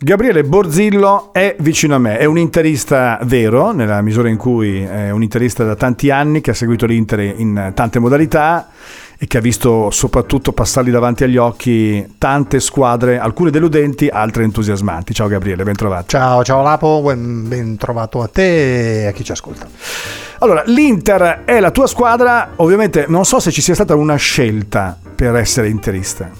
Gabriele Borzillo è vicino a me, è un interista vero, nella misura in cui è un interista da tanti anni che ha seguito l'Inter in tante modalità e che ha visto soprattutto passargli davanti agli occhi tante squadre, alcune deludenti, altre entusiasmanti. Ciao Gabriele, ben trovato. Ciao, ciao Lapo, ben, trovato a te e a chi ci ascolta. Allora, l'Inter è la tua squadra, ovviamente non so se ci sia stata una scelta per essere interista.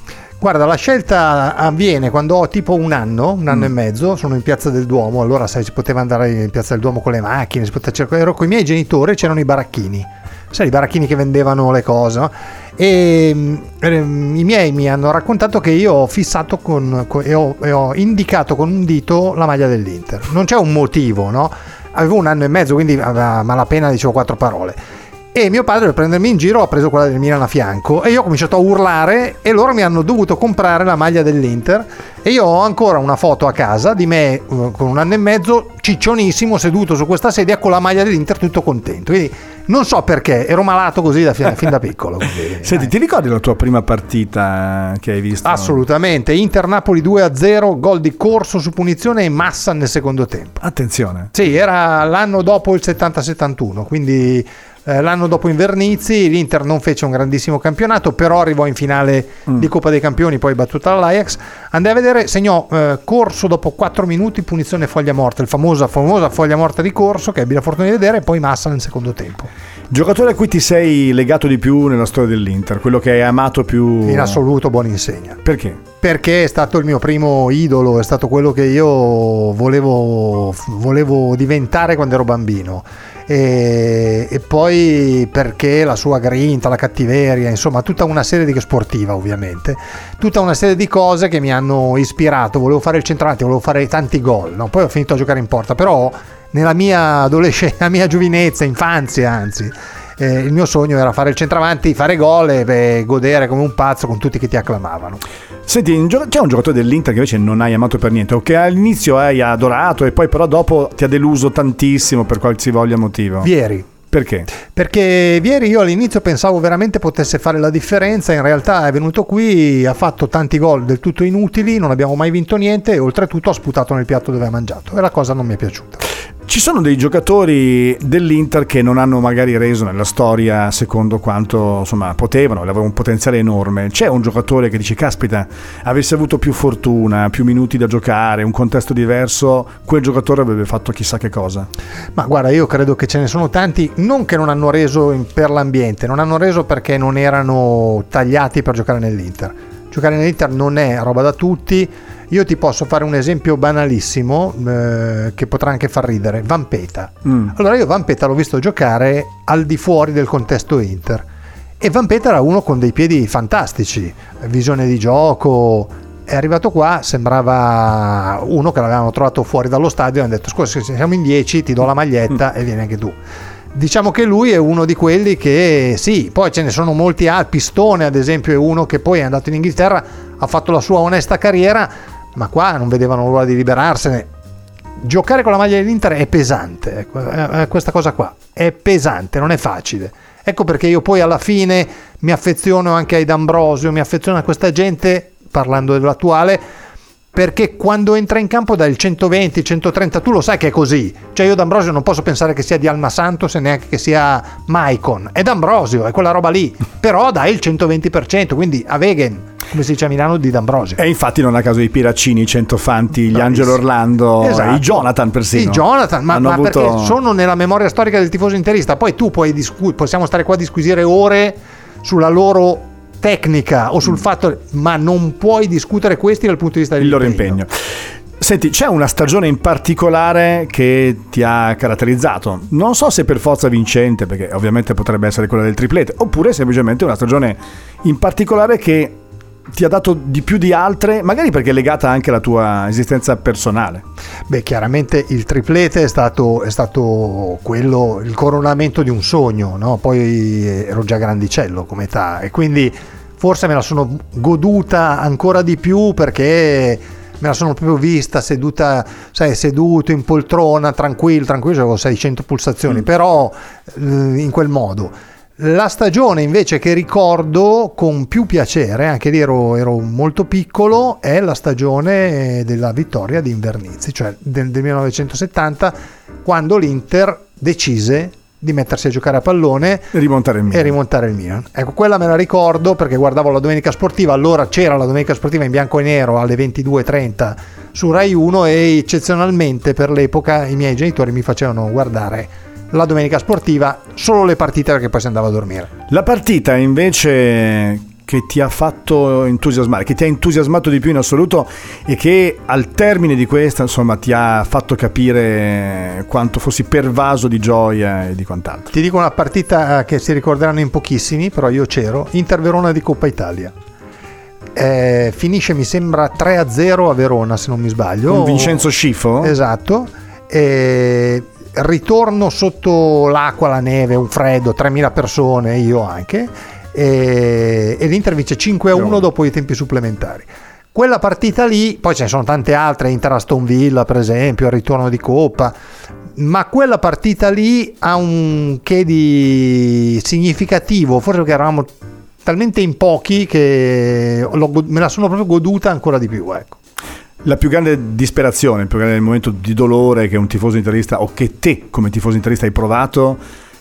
Guarda, la scelta avviene quando ho tipo un anno, un anno mm. e mezzo, sono in Piazza del Duomo, allora sai, si poteva andare in Piazza del Duomo con le macchine, si poteva cercare, ero con i miei genitori, c'erano i baracchini, sai, i baracchini che vendevano le cose, no? e eh, i miei mi hanno raccontato che io ho fissato con, con, e, ho, e ho indicato con un dito la maglia dell'Inter. Non c'è un motivo, no? Avevo un anno e mezzo, quindi a malapena dicevo quattro parole e mio padre per prendermi in giro ha preso quella del Milan a fianco e io ho cominciato a urlare e loro mi hanno dovuto comprare la maglia dell'Inter. E io ho ancora una foto a casa di me eh, con un anno e mezzo ciccionissimo seduto su questa sedia con la maglia dell'Inter tutto contento. Quindi non so perché ero malato così da fin, fin da piccolo quindi, Senti eh. ti ricordi la tua prima partita che hai visto? assolutamente. Inter Napoli 2-0 gol di corso su punizione e massa nel secondo tempo. Attenzione. Sì era l'anno dopo il 70-71 quindi eh, l'anno dopo Invernizzi l'Inter non fece un grandissimo campionato, però arrivò in finale mm. di Coppa dei Campioni, poi battuta dall'Ajax. Andai a vedere, segnò eh, corso dopo 4 minuti, punizione foglia morta, il famosa, famosa foglia morta di corso che ebbi la fortuna di vedere, e poi Massa nel secondo tempo. Giocatore a cui ti sei legato di più nella storia dell'Inter, quello che hai amato più... In assoluto buon insegna. Perché? Perché è stato il mio primo idolo, è stato quello che io volevo, volevo diventare quando ero bambino e, e, poi perché la sua grinta, la cattiveria, insomma tutta una serie di sportiva ovviamente, tutta una serie di cose che mi hanno ispirato, volevo fare il centravanti, volevo fare tanti gol, no? poi ho finito a giocare in porta, però nella mia adolescenza, nella mia giovinezza, infanzia anzi, eh, il mio sogno era fare il centravanti, fare gol e beh, godere come un pazzo con tutti che ti acclamavano. Senti, c'è un giocatore dell'Inter che invece non hai amato per niente, o che all'inizio hai adorato e poi però dopo ti ha deluso tantissimo per qualsivoglia motivo? Vieri. Perché? Perché Vieri io all'inizio pensavo veramente potesse fare la differenza, in realtà è venuto qui, ha fatto tanti gol del tutto inutili, non abbiamo mai vinto niente e oltretutto ha sputato nel piatto dove ha mangiato e la cosa non mi è piaciuta. Ci sono dei giocatori dell'Inter che non hanno magari reso nella storia secondo quanto insomma, potevano, avevano un potenziale enorme. C'è un giocatore che dice, caspita, avesse avuto più fortuna, più minuti da giocare, un contesto diverso, quel giocatore avrebbe fatto chissà che cosa. Ma guarda, io credo che ce ne sono tanti, non che non hanno reso per l'ambiente, non hanno reso perché non erano tagliati per giocare nell'Inter. Giocare nell'Inter non è roba da tutti io ti posso fare un esempio banalissimo eh, che potrà anche far ridere. Vampeta. Mm. Allora io Vampeta l'ho visto giocare al di fuori del contesto Inter. E Vampeta era uno con dei piedi fantastici, visione di gioco. È arrivato qua, sembrava uno che l'avevano trovato fuori dallo stadio e hanno detto scusa se siamo in 10 ti do la maglietta mm. e vieni anche tu diciamo che lui è uno di quelli che sì, poi ce ne sono molti altri, Pistone ad esempio è uno che poi è andato in Inghilterra, ha fatto la sua onesta carriera, ma qua non vedevano l'ora di liberarsene. Giocare con la maglia dell'Inter è pesante, ecco, questa cosa qua è pesante, non è facile. Ecco perché io poi alla fine mi affeziono anche ai D'Ambrosio, mi affeziono a questa gente, parlando dell'attuale, perché quando entra in campo dà il 120, 130, tu lo sai che è così. Cioè io D'Ambrosio non posso pensare che sia di Alma Santos e neanche che sia Maicon. È D'Ambrosio, è quella roba lì. Però dai il 120%, quindi a Wegen, come si dice a Milano, di D'Ambrosio. E infatti non a caso i Piraccini, i Centofanti, gli Angelo Orlando, esatto. i Jonathan persino. I Jonathan, ma, ma avuto... perché sono nella memoria storica del tifoso interista. Poi tu puoi discu- possiamo stare qua a disquisire ore sulla loro tecnica o sul mm. fatto, ma non puoi discutere questi dal punto di vista del loro impegno. Senti, c'è una stagione in particolare che ti ha caratterizzato? Non so se per forza vincente, perché ovviamente potrebbe essere quella del triplete, oppure semplicemente una stagione in particolare che ti ha dato di più di altre, magari perché è legata anche alla tua esistenza personale. Beh, chiaramente il triplete è stato, è stato quello, il coronamento di un sogno, no? poi ero già grandicello come età e quindi forse me la sono goduta ancora di più perché me la sono proprio vista seduta, sai, seduto in poltrona, tranquillo, tranquillo, avevo 600 pulsazioni, mm. però eh, in quel modo. La stagione invece che ricordo con più piacere, anche lì ero, ero molto piccolo, è la stagione della vittoria di Invernizzi, cioè del, del 1970, quando l'Inter decise di mettersi a giocare a pallone e rimontare il Milan. E rimontare il Milan. Ecco, quella me la ricordo perché guardavo la domenica sportiva, allora c'era la domenica sportiva in bianco e nero alle 22.30 su Rai 1 e eccezionalmente per l'epoca i miei genitori mi facevano guardare la domenica sportiva solo le partite perché poi si andava a dormire. La partita invece che ti ha fatto entusiasmare, che ti ha entusiasmato di più in assoluto e che al termine di questa insomma ti ha fatto capire quanto fossi pervaso di gioia e di quant'altro. Ti dico una partita che si ricorderanno in pochissimi, però io c'ero, Inter Verona di Coppa Italia. Eh, finisce mi sembra 3-0 a Verona se non mi sbaglio. Con Vincenzo Scifo? Esatto. E ritorno sotto l'acqua, la neve, un freddo, 3.000 persone, io anche, e, e l'Inter vince 5-1 dopo i tempi supplementari. Quella partita lì, poi ce ne sono tante altre, Inter Aston Villa per esempio, il ritorno di Coppa, ma quella partita lì ha un che di significativo, forse perché eravamo talmente in pochi che me la sono proprio goduta ancora di più. Ecco. La più grande disperazione, il più grande momento di dolore che un tifoso interista o che te come tifoso interista hai provato,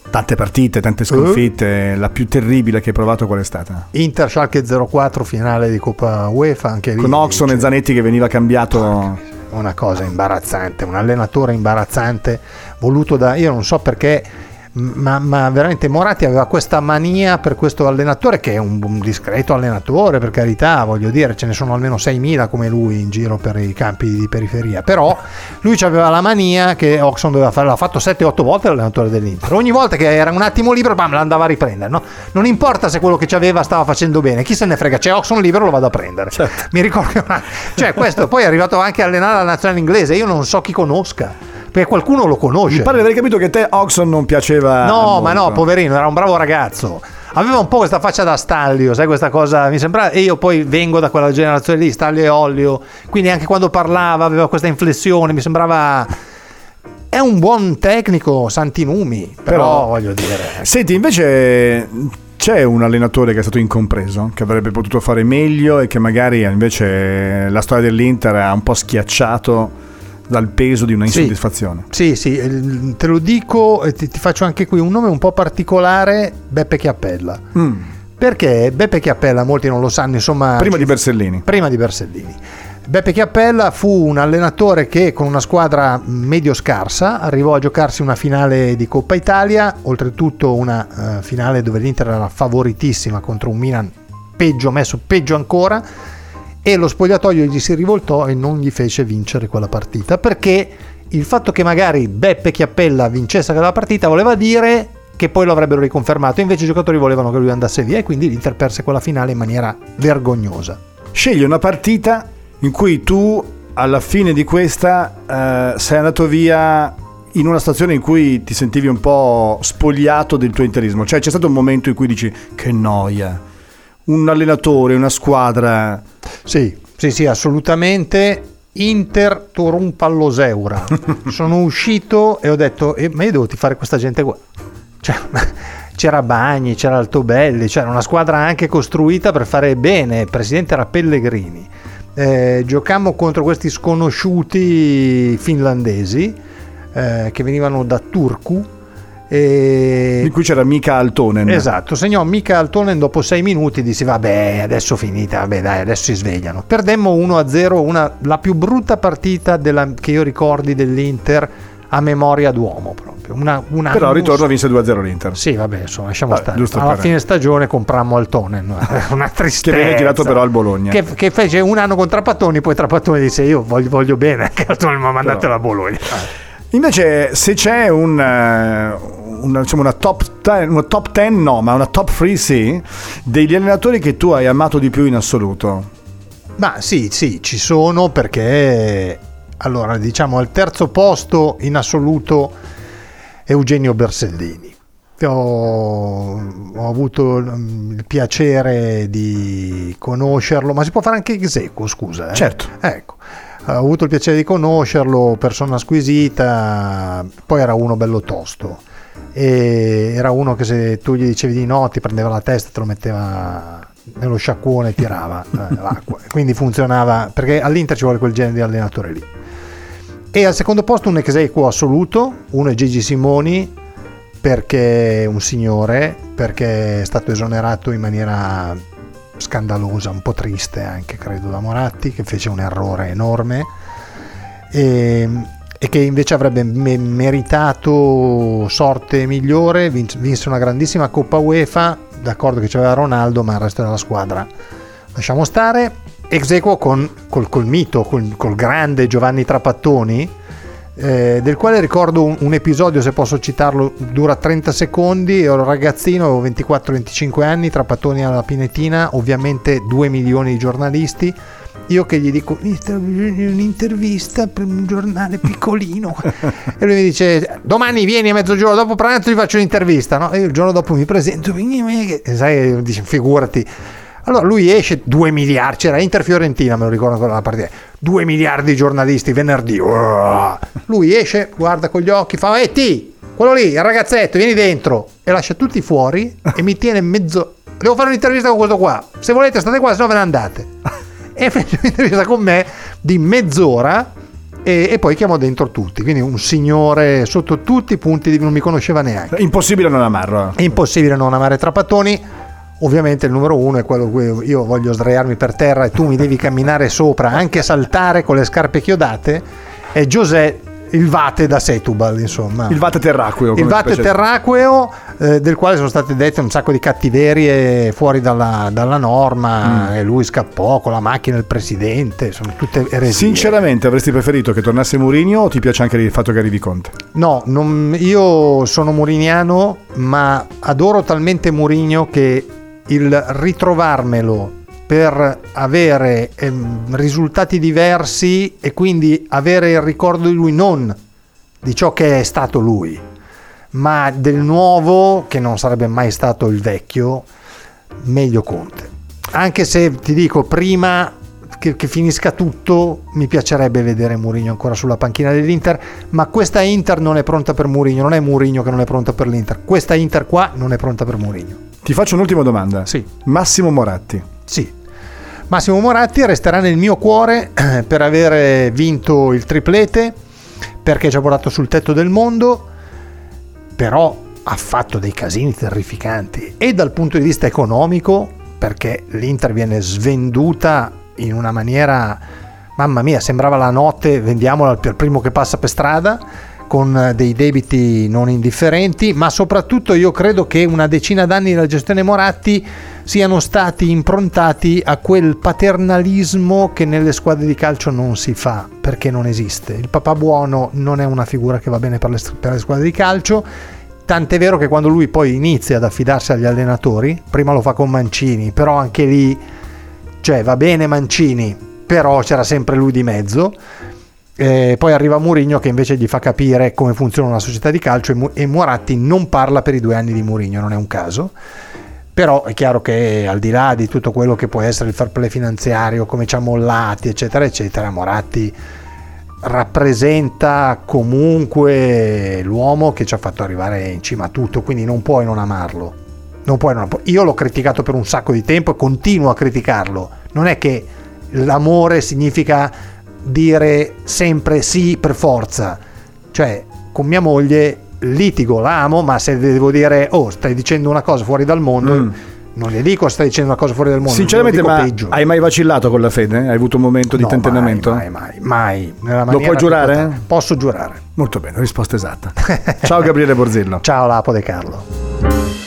tante partite, tante sconfitte, uh. la più terribile che hai provato qual è stata? Inter Schalke 04 finale di Coppa UEFA anche lì. Con Oxon e Zanetti che veniva cambiato una cosa imbarazzante, un allenatore imbarazzante voluto da io non so perché ma, ma, veramente Moratti aveva questa mania per questo allenatore che è un, un, discreto allenatore per carità voglio dire ce ne sono almeno 6.000 come lui in giro per i campi di periferia però lui aveva la mania che Oxon doveva fare l'ha fatto 7-8 volte l'allenatore dell'Inter ogni volta che era un attimo libero bam, l'andava a riprendere no? non importa se quello che c'aveva stava facendo bene chi se ne frega c'è Oxon libero lo vado a prendere certo. mi ricordo una... cioè questo poi è arrivato anche a allenare la nazionale inglese io non so chi conosca perché qualcuno lo conosce. Mi pare di aver capito che te Oxon non piaceva. No, molto. ma no, poverino, era un bravo ragazzo. Aveva un po' questa faccia da Staglio, sai questa cosa, mi sembra, e io poi vengo da quella generazione lì, Staglio e Ollio, quindi anche quando parlava aveva questa inflessione, mi sembrava è un buon tecnico Santinumi, però, però voglio dire. Senti, invece c'è un allenatore che è stato incompreso, che avrebbe potuto fare meglio e che magari invece la storia dell'Inter ha un po' schiacciato dal peso di una insoddisfazione. Sì, sì, sì te lo dico e ti, ti, faccio anche qui un nome un po' particolare, Beppe Chiappella. Mm. Perché Beppe Chiappella, molti non lo sanno, insomma... Prima di Bersellini. Prima di Bersellini. Beppe Chiappella fu un allenatore che con una squadra medio scarsa arrivò a giocarsi una finale di Coppa Italia, oltretutto una uh, finale dove l'Inter era favoritissima contro un Milan peggio messo, peggio ancora e lo spogliatoio gli si rivoltò e non gli fece vincere quella partita perché il fatto che magari Beppe Chiappella vincesse quella partita voleva dire che poi lo avrebbero riconfermato invece i giocatori volevano che lui andasse via e quindi l'Inter perse quella finale in maniera vergognosa. Scegli una partita in cui tu alla fine di questa eh, sei andato via in una stazione in cui ti sentivi un po' spogliato del tuo interismo. Cioè c'è stato un momento in cui dici che noia un allenatore, una squadra. Sì, sì, sì, assolutamente. Inter Torum Palloseura. Sono uscito e ho detto, eh, ma io devo fare questa gente qua. Cioè, c'era Bagni, c'era Altobelli, c'era una squadra anche costruita per fare bene. Il presidente era Pellegrini. Eh, giocammo contro questi sconosciuti finlandesi eh, che venivano da Turku e... In cui c'era Mika Altonen. Esatto, segnò Mika Altonen dopo sei minuti, disse vabbè adesso finita, vabbè dai adesso si svegliano. Perdemmo 1-0, una, la più brutta partita della, che io ricordi dell'Inter a memoria d'uomo proprio. Una, una Però al ritorno vinse 2-0 l'Inter. Sì, vabbè, insomma, lasciamo vabbè, stare. Alla fine stagione comprammo Altonen, una tristezza. che viene girato però al Bologna. Che, che, fece un anno con Trapattoni, poi Trapattoni disse io voglio, voglio bene che Altonen mi ha mandato alla Bologna. Invece, se c'è un, uh, una, diciamo una top 10, una top 10 no, ma una top 3 sì, degli allenatori che tu hai amato di più in assoluto. Ma sì, sì, ci sono perché allora diciamo al terzo posto in assoluto Eugenio Bersellini. Ho, ho, avuto il piacere di conoscerlo, ma si può fare anche Execo, scusa. Eh? Certo. Ecco, ho avuto il piacere di conoscerlo, persona squisita, poi era uno bello tosto. E era uno che se tu gli dicevi di no ti prendeva la testa te lo metteva nello sciacquone e tirava eh, l'acqua. Quindi funzionava, perché all'Inter ci vuole quel genere di allenatore lì. E al secondo posto un ex equo assoluto, uno è Gigi Simoni, perché è un signore, perché è stato esonerato in maniera scandalosa, un po' triste anche credo da Moratti, che fece un errore enorme e, e che invece avrebbe me- meritato sorte migliore, vinse, vinse una grandissima Coppa UEFA, d'accordo che c'aveva Ronaldo, ma il resto della squadra lasciamo stare. Exequo con, col, col mito, col, col grande Giovanni Trapattoni, eh, del quale ricordo un, un, episodio, se posso citarlo, dura 30 secondi, ero ragazzino, avevo 24-25 anni, Trapattoni alla Pinetina, ovviamente 2 milioni di giornalisti, io che gli dico un'intervista per un giornale piccolino. E lui mi dice domani vieni a mezzogiorno dopo pranzo ti faccio un'intervista. No? e il giorno dopo mi presento sai dice figurati allora lui esce 2 miliardi, c'era Inter Fiorentina, me lo ricordo la partita, 2 miliardi di giornalisti venerdì. Lui esce, guarda con gli occhi, fa "Eh ti, quello lì, il ragazzetto, vieni dentro" e lascia tutti fuori e mi tiene mezzo Devo fare un'intervista con questo qua. Se volete state qua, se no ve ne andate. E fece un'intervista con me di mezz'ora e, e, poi chiamò dentro tutti. Quindi un signore sotto tutti i punti, non mi conosceva neanche. Impossibile non amarlo. È impossibile non amare Trapattoni Ovviamente il numero uno è quello che io voglio sdraiarmi per terra e tu mi devi camminare sopra, anche saltare con le scarpe chiodate, è Giuseppe il Vate da Setubal, insomma. Il Vate terraqueo. Il Vate terraqueo, eh, del quale sono state dette un sacco di cattiverie fuori dalla, dalla norma, mm. e lui scappò con la macchina del presidente, sono tutte eresie. Sinceramente avresti preferito che tornasse Mourinho o ti piace anche il fatto che arrivi Conte? No, non, io sono muriniano, ma adoro talmente Mourinho che il ritrovarmelo per avere ehm, risultati diversi e quindi avere il ricordo di lui non di ciò che è stato lui, ma del nuovo che non sarebbe mai stato il vecchio, meglio Conte. Anche se ti dico prima che, che, finisca tutto, mi piacerebbe vedere Mourinho ancora sulla panchina dell'Inter, ma questa Inter non è pronta per Mourinho, non è Mourinho che non è pronta per l'Inter, questa Inter qua non è pronta per Mourinho. Ti faccio un'ultima domanda. Sì. Massimo Moratti. Sì. Massimo Moratti resterà nel mio cuore per aver vinto il triplete, perché ci ha portato sul tetto del mondo, però ha fatto dei casini terrificanti e dal punto di vista economico, perché l'Inter viene svenduta in una maniera, mamma mia, sembrava la notte, vendiamola per primo che passa per strada con dei debiti non indifferenti, ma soprattutto io credo che una decina d'anni della gestione Moratti siano stati improntati a quel paternalismo che nelle squadre di calcio non si fa, perché non esiste. Il papà buono non è una figura che va bene per le, per le squadre di calcio, tant'è vero che quando lui poi inizia ad affidarsi agli allenatori, prima lo fa con Mancini, però anche lì, cioè va bene Mancini, però c'era sempre lui di mezzo eh, poi arriva Mourinho che invece gli fa capire come funziona una società di calcio e, e Moratti non parla per i due anni di Mourinho, non è un caso. Però è chiaro che al di là di tutto quello che può essere il fair play finanziario, come ci ha mollati, eccetera, eccetera, Moratti rappresenta comunque l'uomo che ci ha fatto arrivare in cima a tutto, quindi non puoi non amarlo. Non puoi non... Io l'ho criticato per un sacco di tempo e continuo a criticarlo. Non è che l'amore significa dire sempre sì per forza. Cioè, con mia moglie litigo, l'amo, ma se devo dire, oh, stai dicendo una cosa fuori dal mondo, mm. non le dico stai dicendo una cosa fuori dal mondo. Sinceramente, ma peggio. hai mai vacillato con la fede? Hai avuto un momento di no, tentennamento? Mai, mai, mai. mai Lo puoi giurare? Posso giurare. Molto bene, risposta esatta. Ciao Gabriele Borzillo. Ciao Lapo De Carlo.